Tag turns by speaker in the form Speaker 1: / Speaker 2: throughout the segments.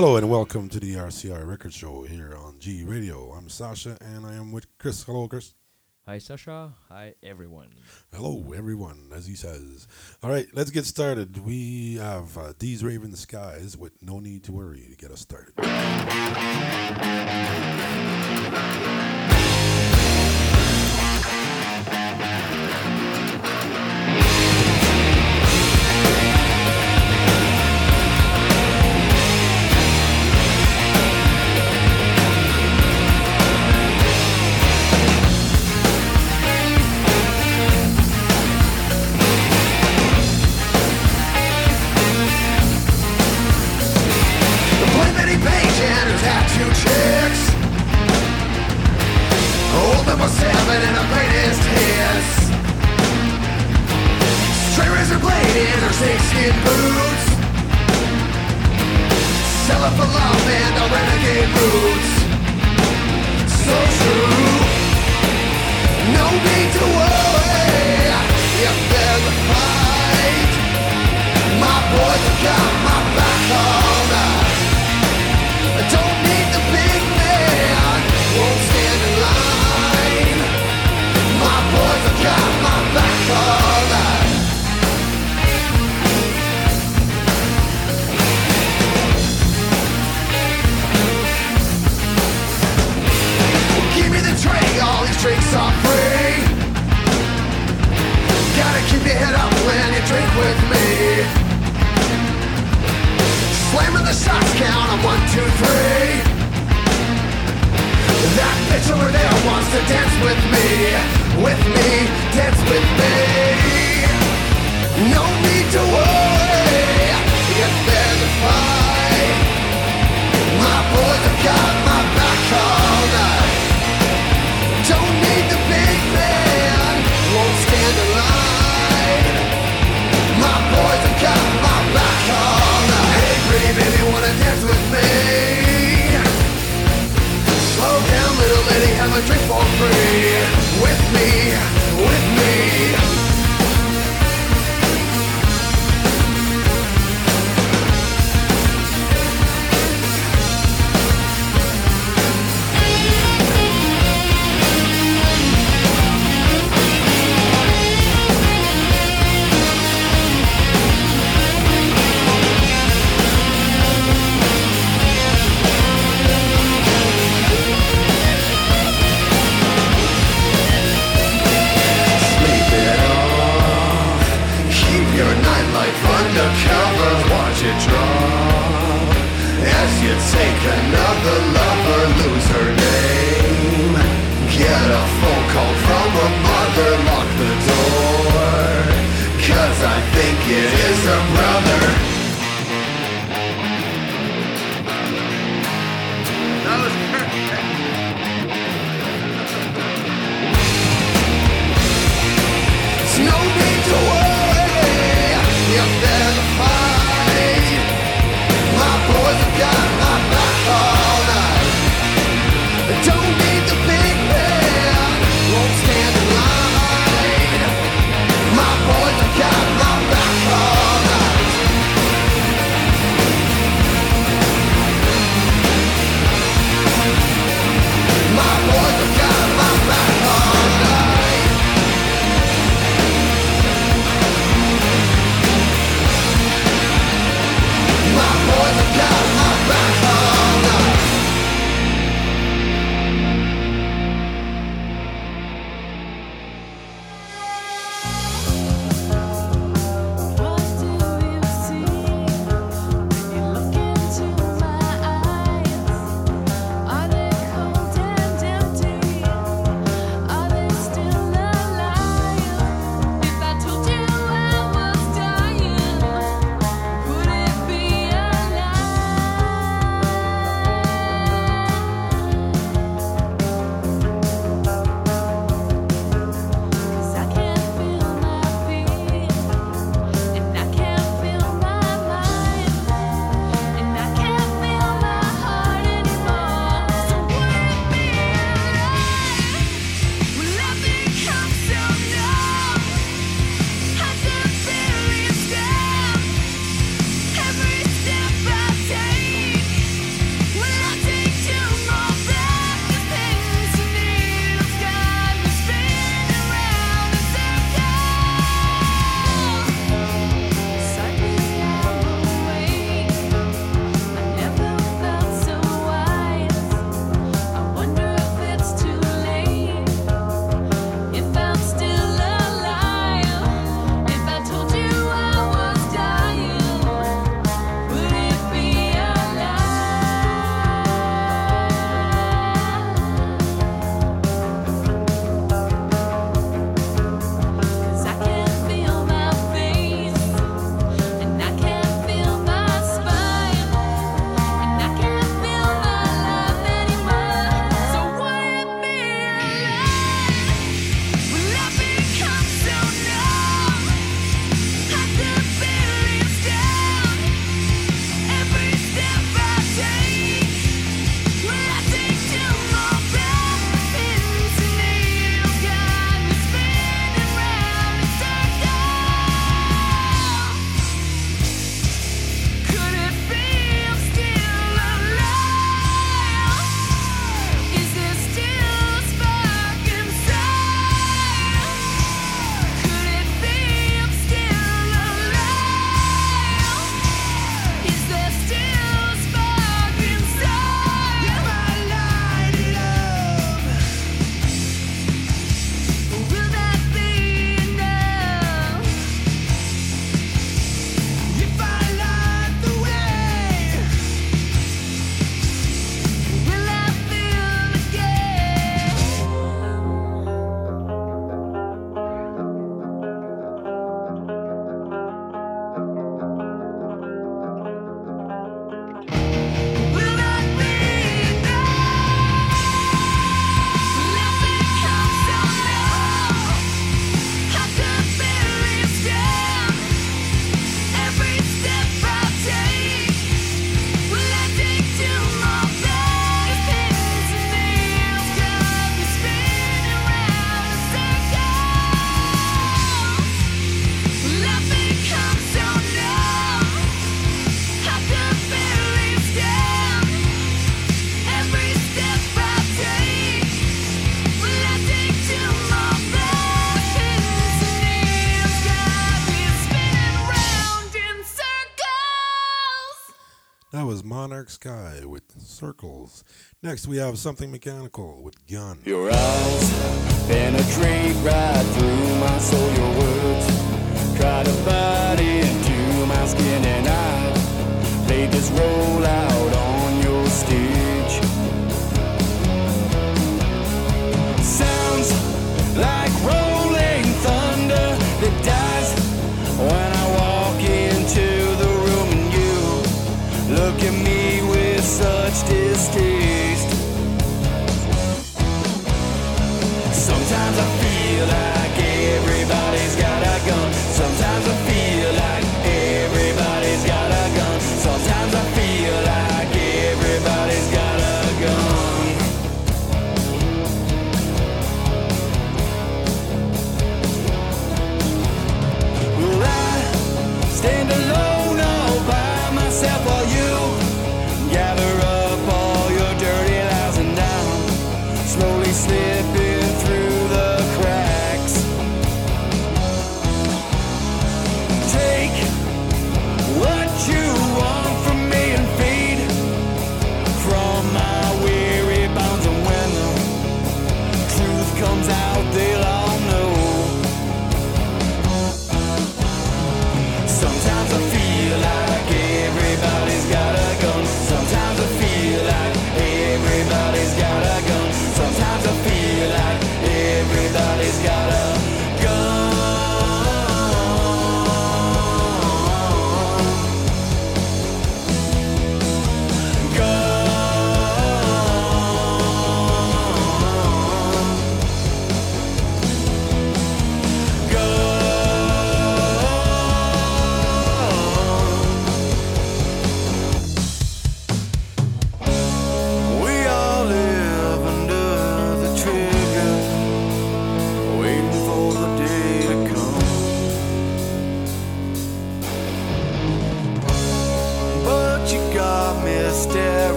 Speaker 1: Hello and welcome to the RCR Record Show here on G Radio. I'm Sasha and I am with Chris. Hello, Chris.
Speaker 2: Hi, Sasha. Hi, everyone.
Speaker 1: Hello, everyone, as he says. All right, let's get started. We have uh, These Raven Skies with No Need to Worry to get us started.
Speaker 3: with me. That was
Speaker 1: Monarch Sky with Circles. Next, we have Something Mechanical with Gun.
Speaker 4: Your eyes penetrate right through my soul. Your words try to bite into my skin, and I this out on your steel.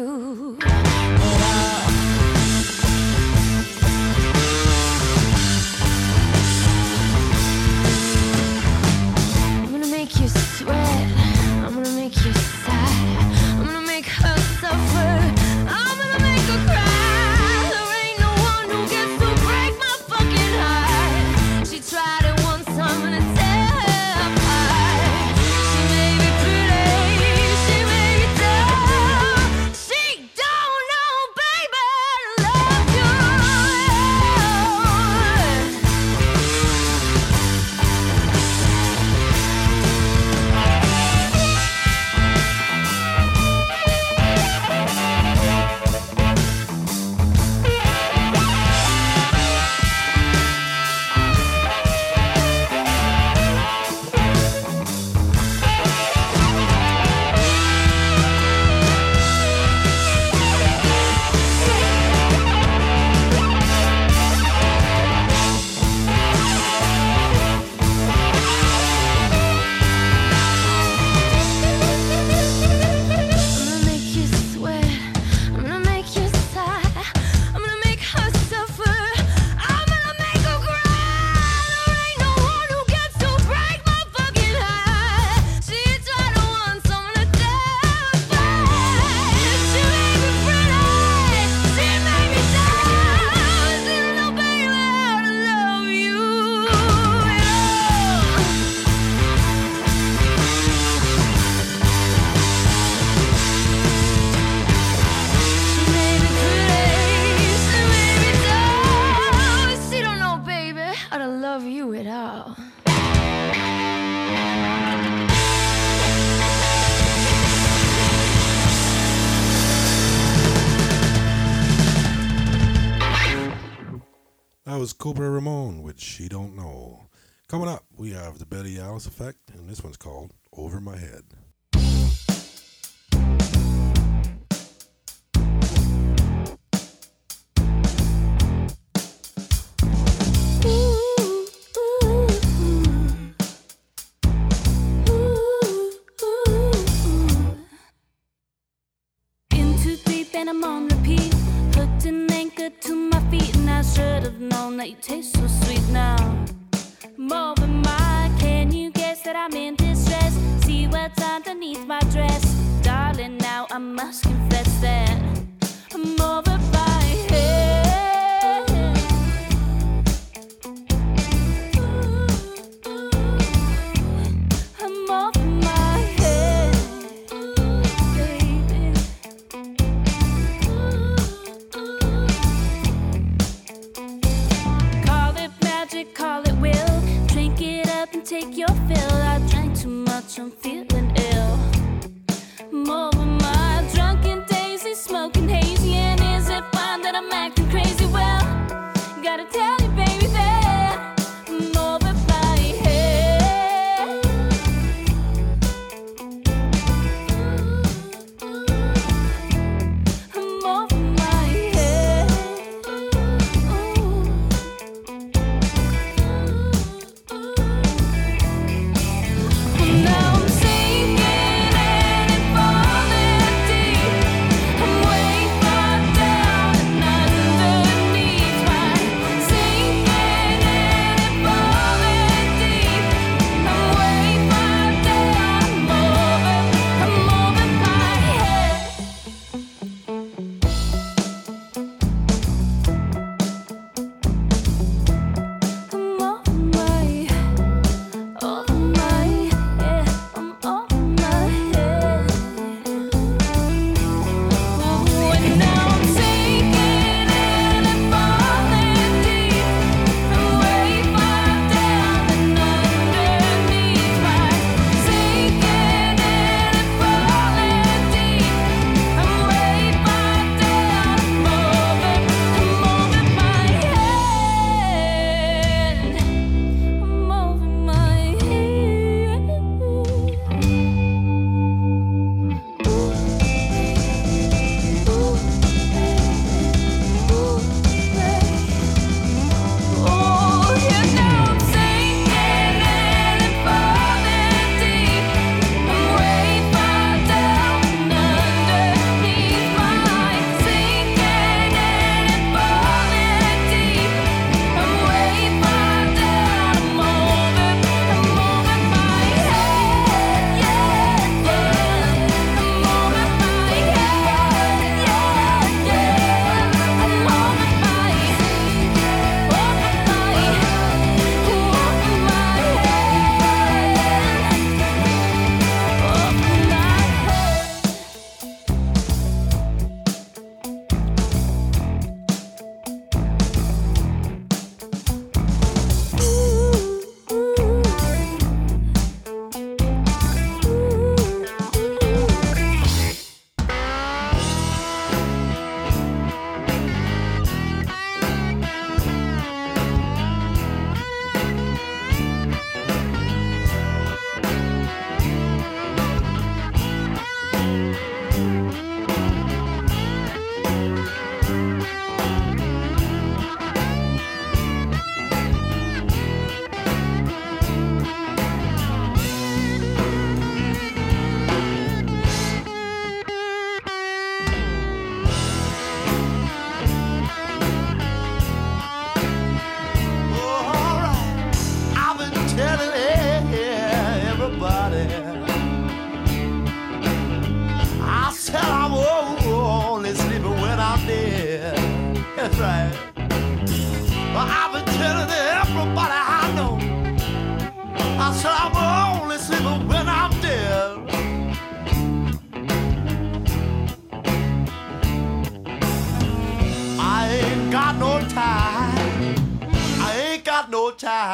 Speaker 4: you.
Speaker 1: Cobra Ramon with She Don't Know. Coming up, we have the Betty Alice Effect, and this one's called Over My Head.
Speaker 5: that you taste so sweet now. More than mine, can you guess that I'm in distress? See what's underneath my dress, darling. Now I must confess that I'm over. I'm feeling ill. More of my drunken days smoking hazy, and is it fine that I'm acting crazy? Well, gotta tell.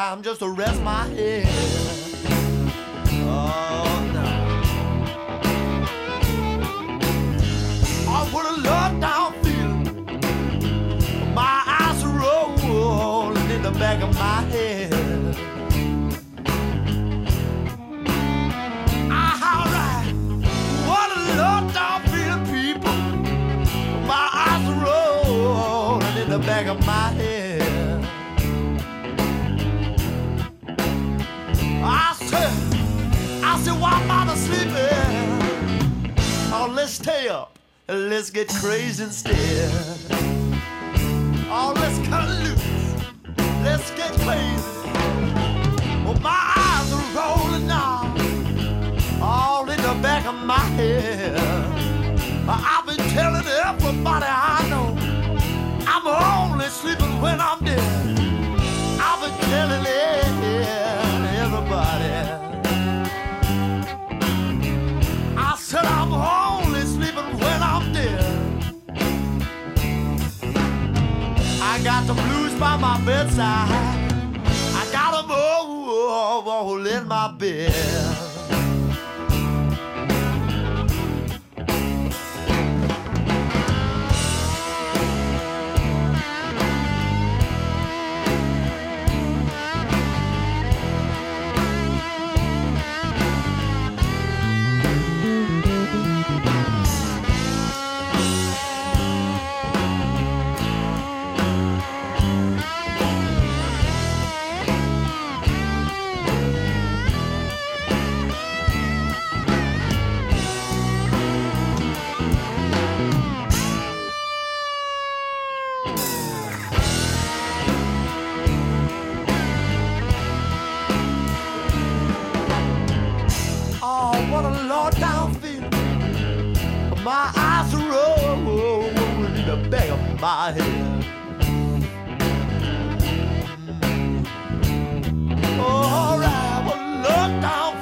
Speaker 5: I'm
Speaker 6: just to rest my head. Oh, let's stay up let's get crazy instead. Oh, let's cut loose. Let's get crazy. Well, my eyes are rolling now, all in the back of my head. I've been telling everybody I know I'm only sleeping when I'm dead. Got the blues by my bedside. I got them all, all in my bed. My head.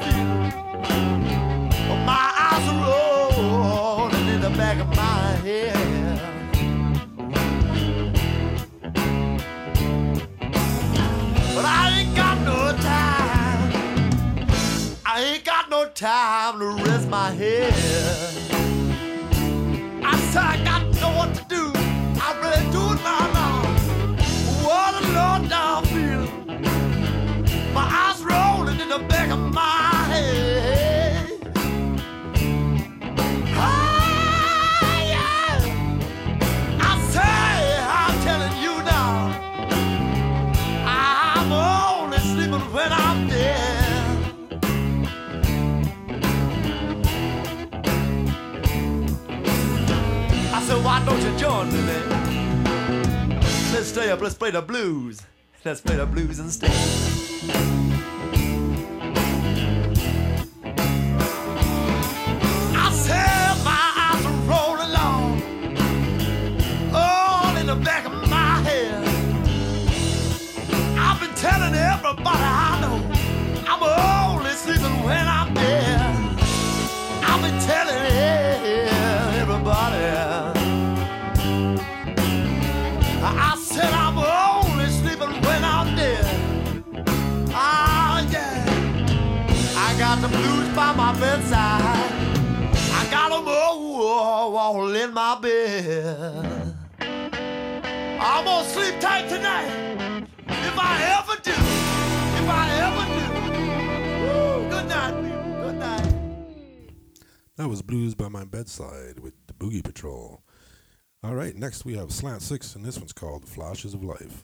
Speaker 6: Feeling. My eyes rolling in the back of my head. But I ain't got no time. I ain't got no time to rest my head. I said I Let's stay up, let's play the blues. Let's play the blues instead. I the blues by my bedside. I got them all, all in my bed. I'm gonna sleep tight tonight. If I ever do, if I ever do. Good night. Good night.
Speaker 1: That was Blues by My Bedside with the Boogie Patrol. All right, next we have Slant Six, and this one's called Flashes of Life.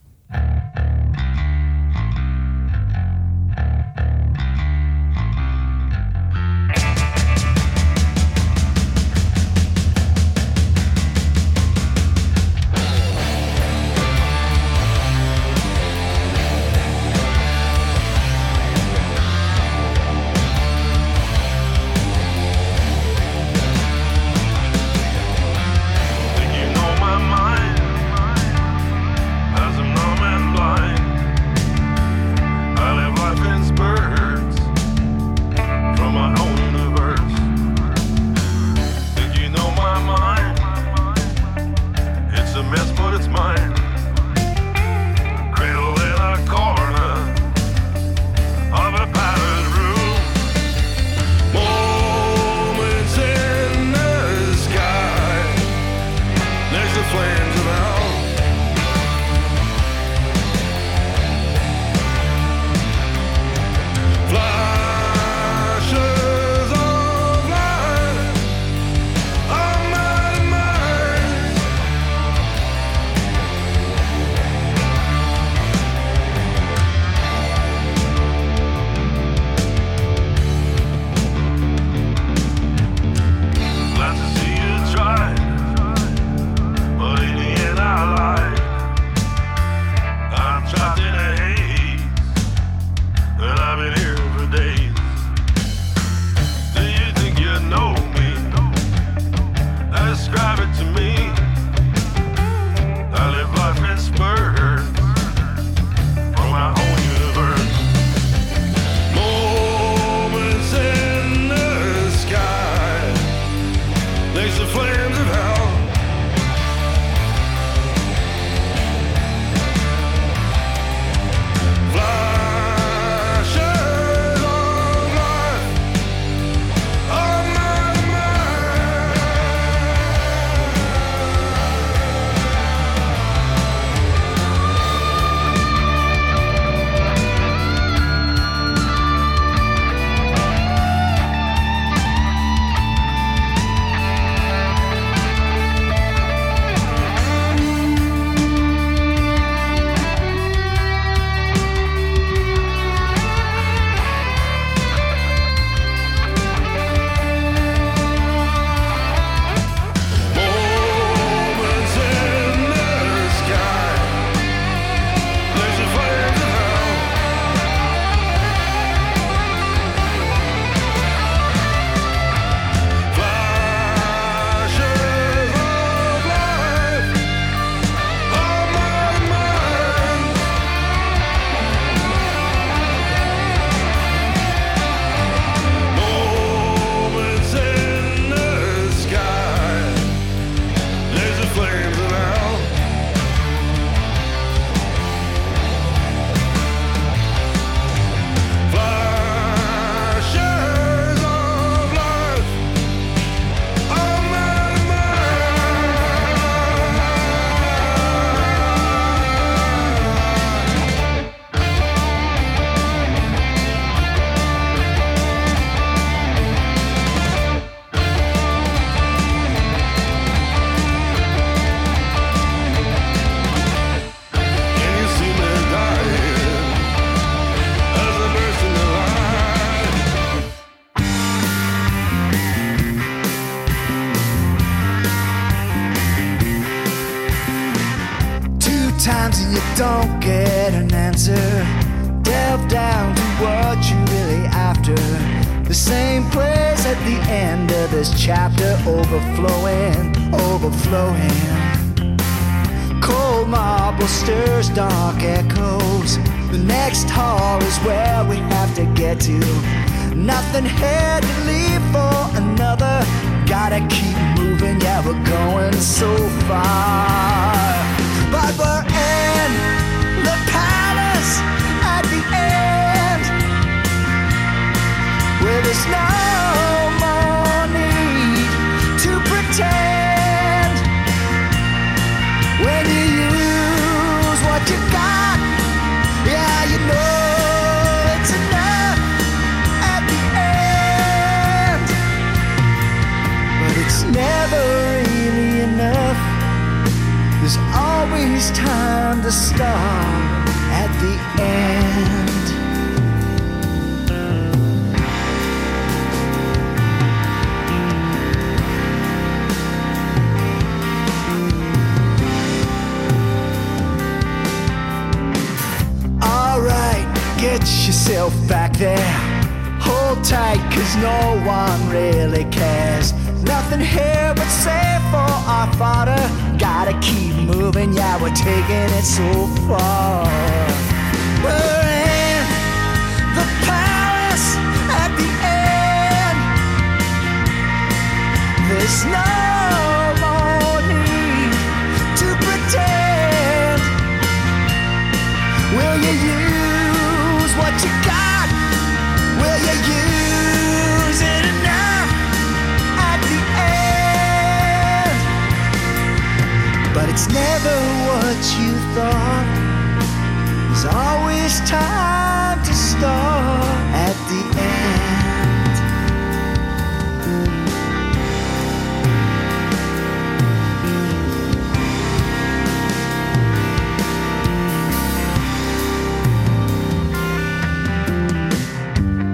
Speaker 7: Marble stirs dark echoes. The next hall is where we have to get to. Nothing here to leave for another. Gotta keep moving, yeah, we're going so far. But we're in the palace at the end. Where there's no There's always time to start at the end. Get yourself back there. Hold tight, cause no one really cares. Nothing here but safe for our fodder. Gotta keep moving, yeah, we're taking it so far. We're in the palace at the end. There's no need to pretend. Will you use never what you thought. There's always time to start at the end.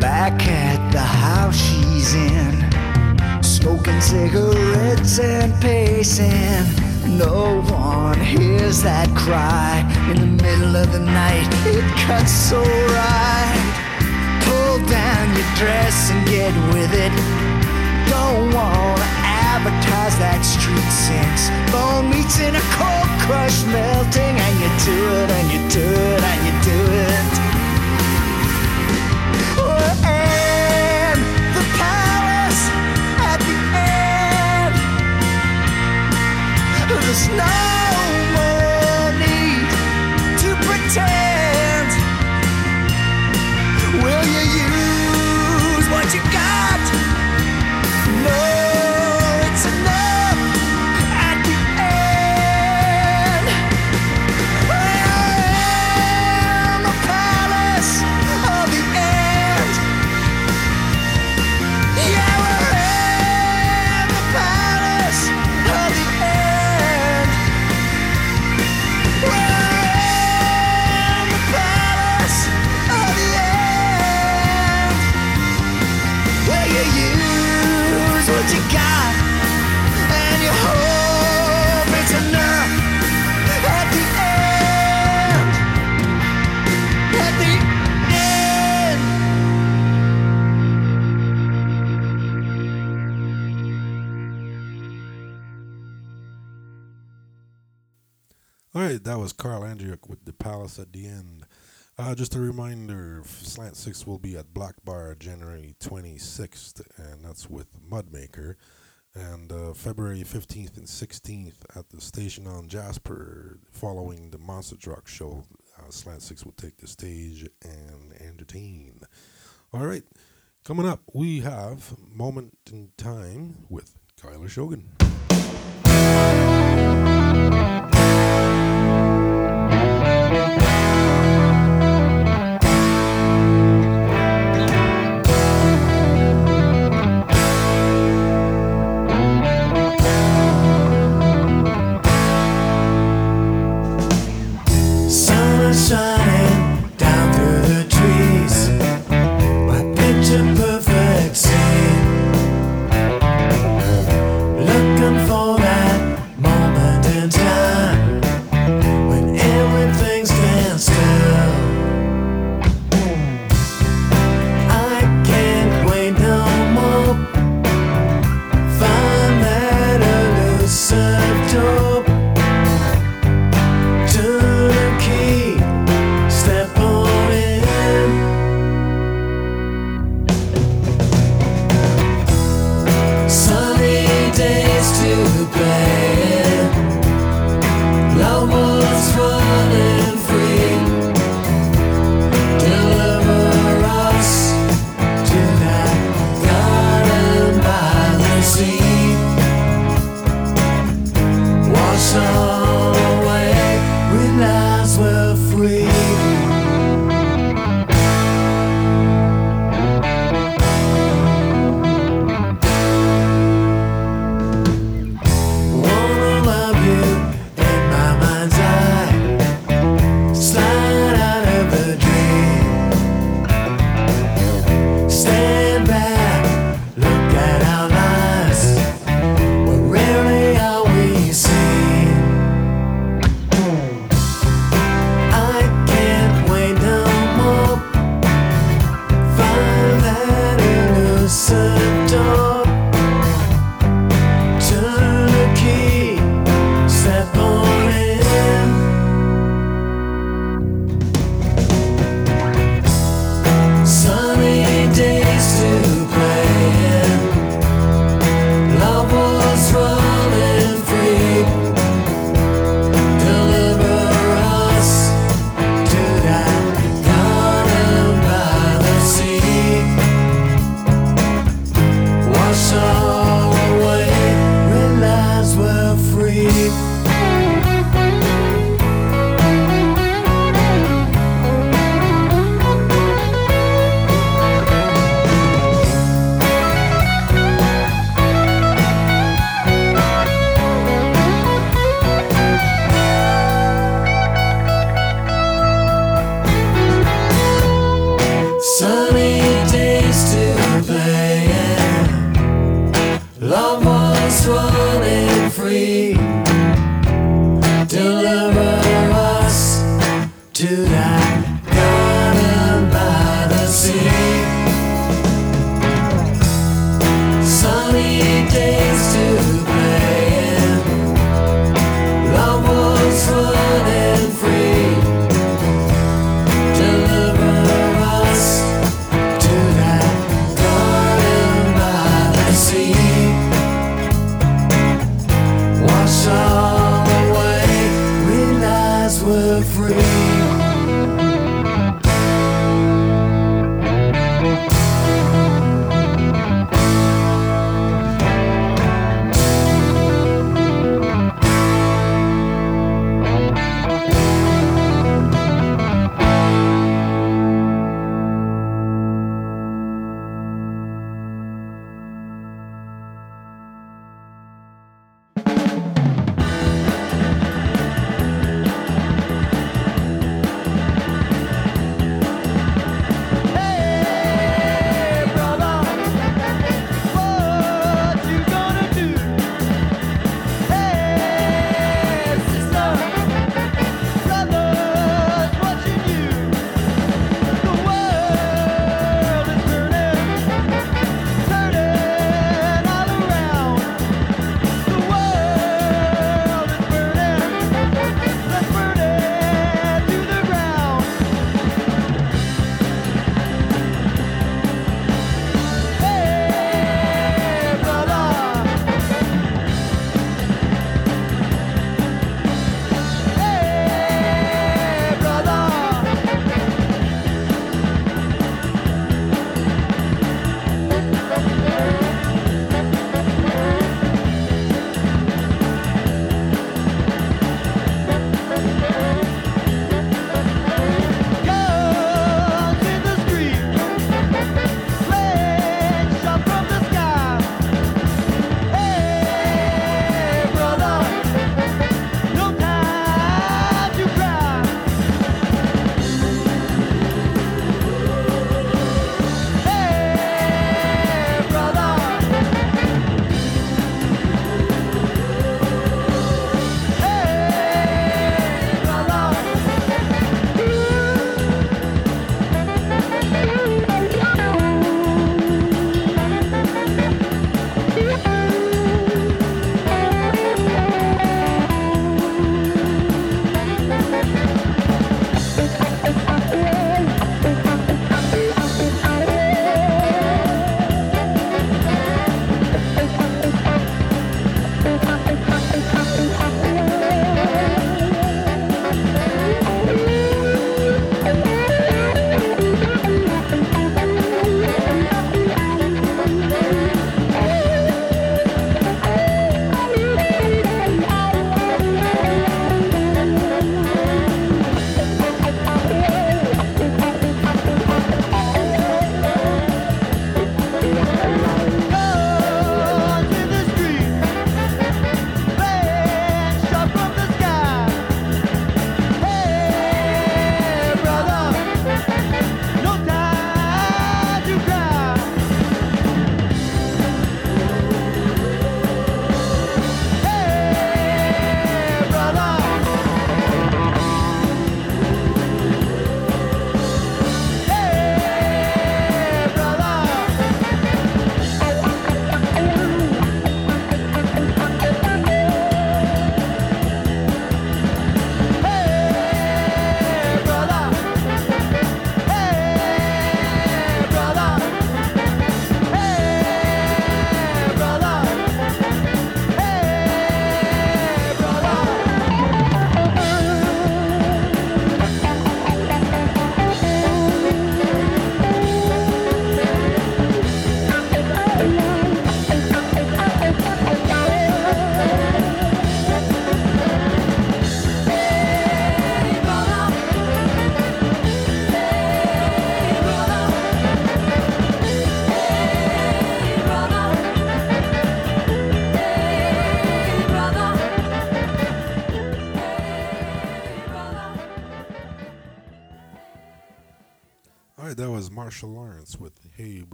Speaker 7: Back at the house she's in, smoking cigarettes and pacing. No one hears that cry in the middle of the night. It cuts so right. Pull down your dress and get with it. Don't wanna advertise that street sense. Bone meets in a cold crush melting, and you do it, and you do it, and you do it. There's no
Speaker 1: with The Palace at the End. Uh, just a reminder, Slant 6 will be at Black Bar January 26th, and that's with Mudmaker. And uh, February 15th and 16th at the station on Jasper, following the Monster Truck show. Uh, Slant 6 will take the stage and entertain. All right, coming up, we have Moment in Time with Kyler Shogun.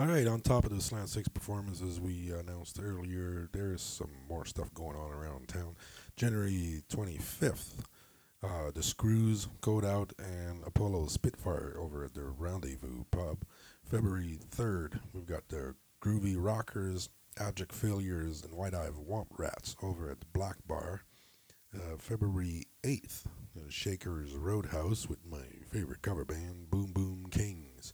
Speaker 6: All
Speaker 1: right, on top of the Slant 6 performances we announced earlier, there's some more stuff going on around town. January 25th, uh, the Screws, Code Out, and Apollo Spitfire over at the Rendezvous Pub. February 3rd, we've got the Groovy Rockers, Abject Failures, and White Eye Womp Rats over at the Black Bar. Uh, February 8th, Shakers Roadhouse with my favorite cover band, Boom Boom Kings.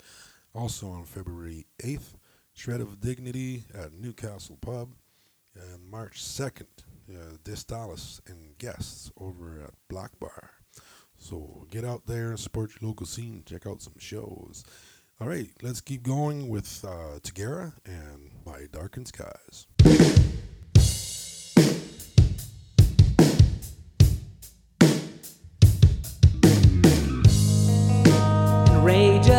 Speaker 1: Also on February 8th, Shred of Dignity at Newcastle Pub. And March 2nd, uh, Distalis and guests over at Black Bar. So get out there, support your local scene, check out some shows. All right, let's keep going with uh, Tagara and My Darkened Skies.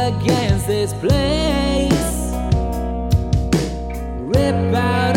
Speaker 8: Against this place. Rip out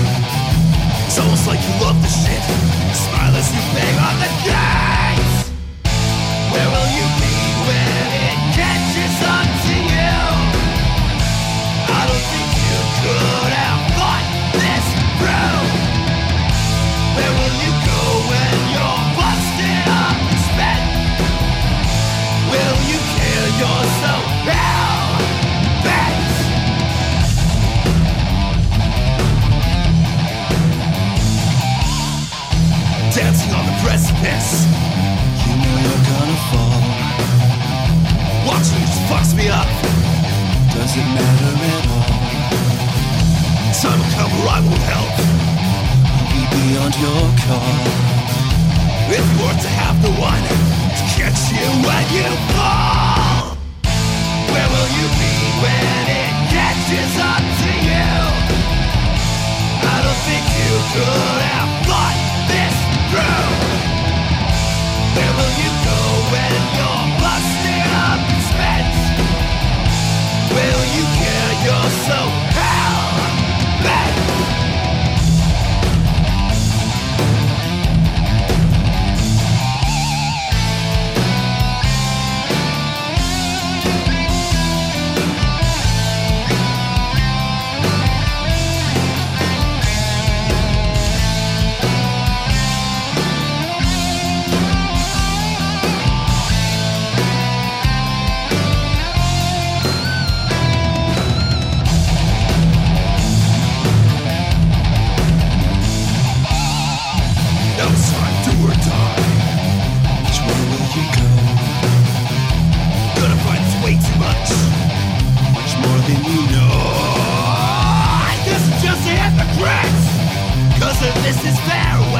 Speaker 6: It's almost like you love the shit. Smile as you bang on the gates. Where will cross me up Does it matter at all. Time will come where I will help. I'll be beyond your call. If you were to have the one to catch you when you fall, where will you be when it catches up to you? I don't think you could have thought this through. Where will you go when you're Will you
Speaker 9: kill yourself? How? this
Speaker 10: is
Speaker 11: fair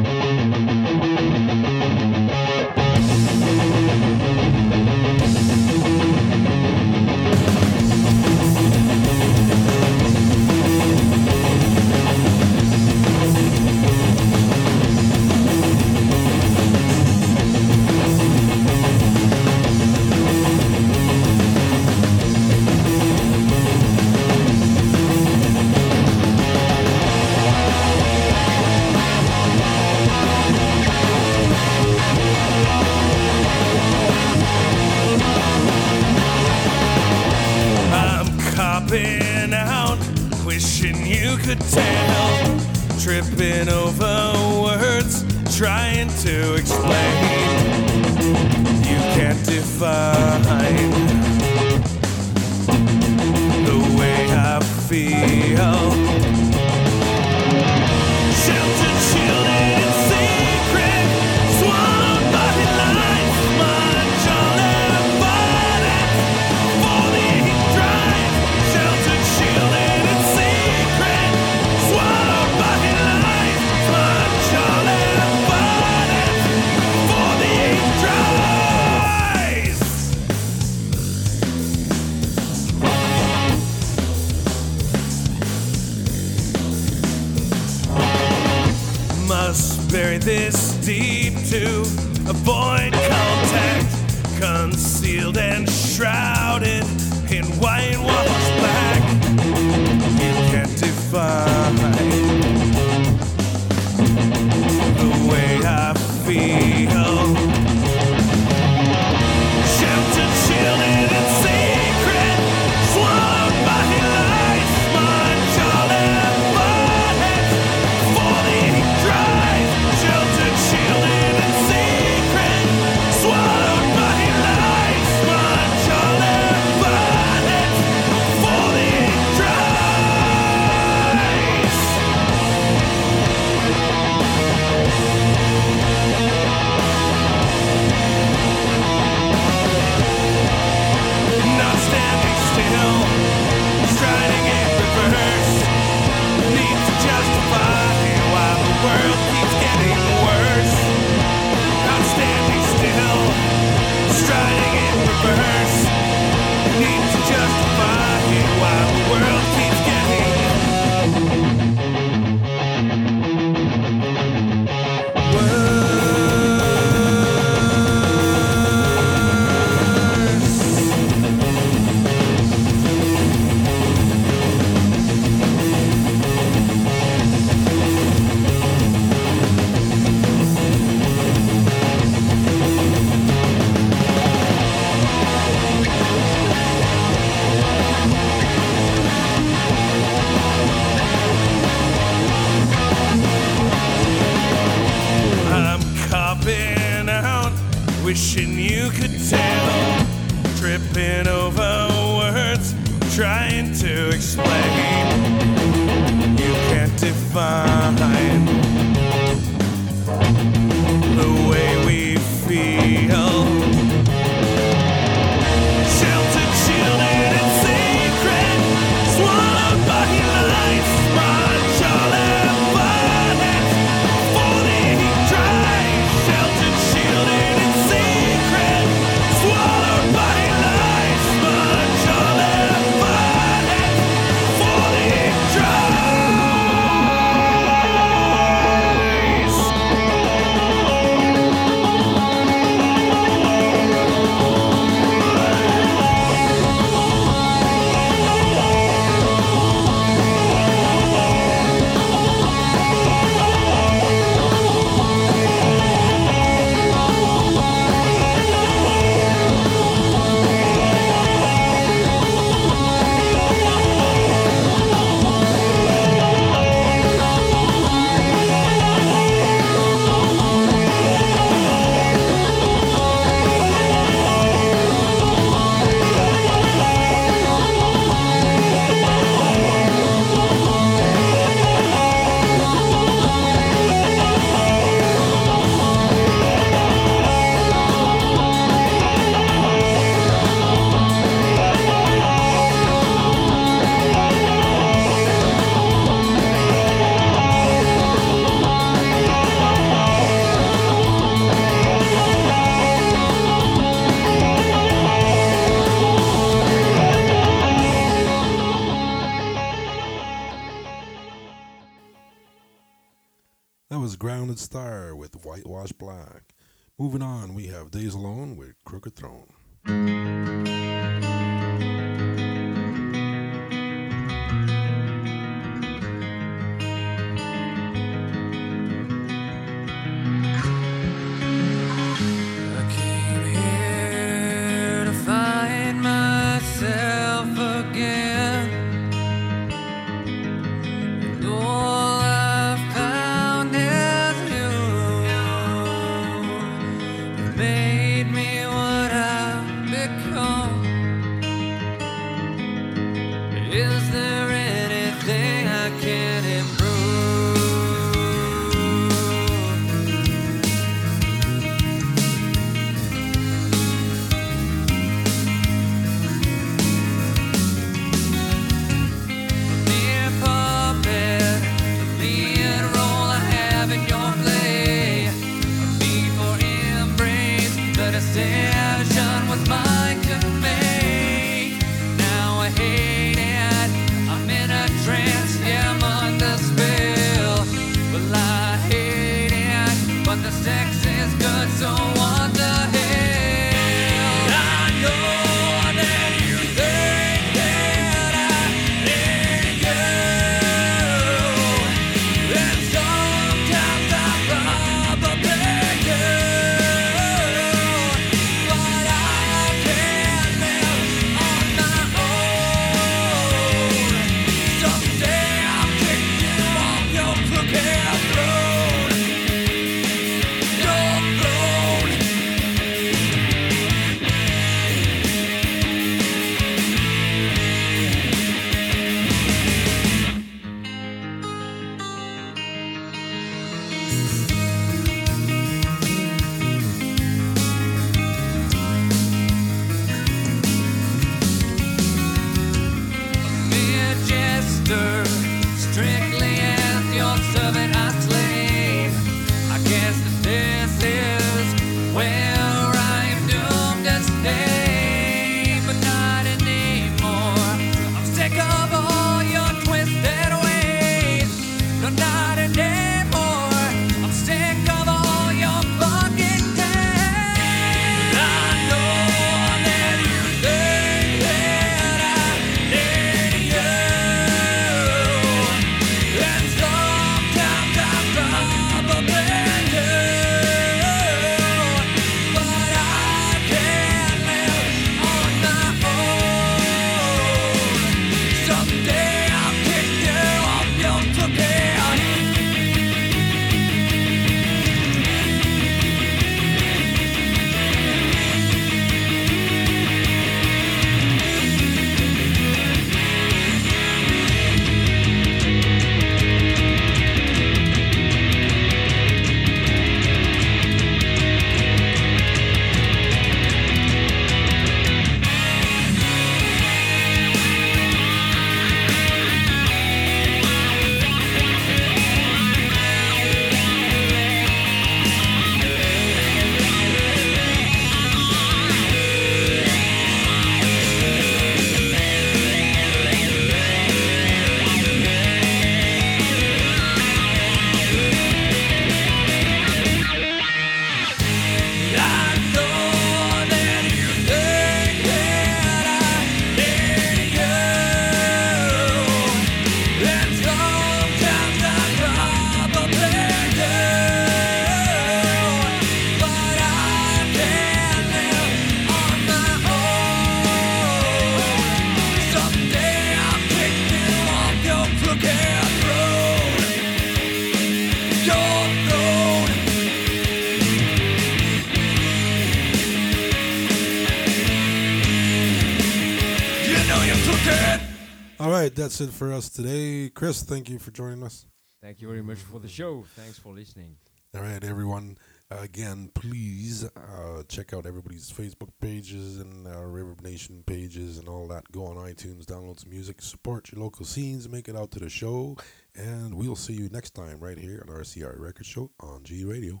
Speaker 11: that's it for us today. Chris, thank you for joining us.
Speaker 2: Thank you very much for the show. Thanks for listening.
Speaker 11: All right, everyone. Again, please uh, check out everybody's Facebook pages and uh, ReverbNation pages and all that. Go on iTunes, download some music, support your local scenes, make it out to the show, and we'll see you next time right here on RCR Record Show on GRadio.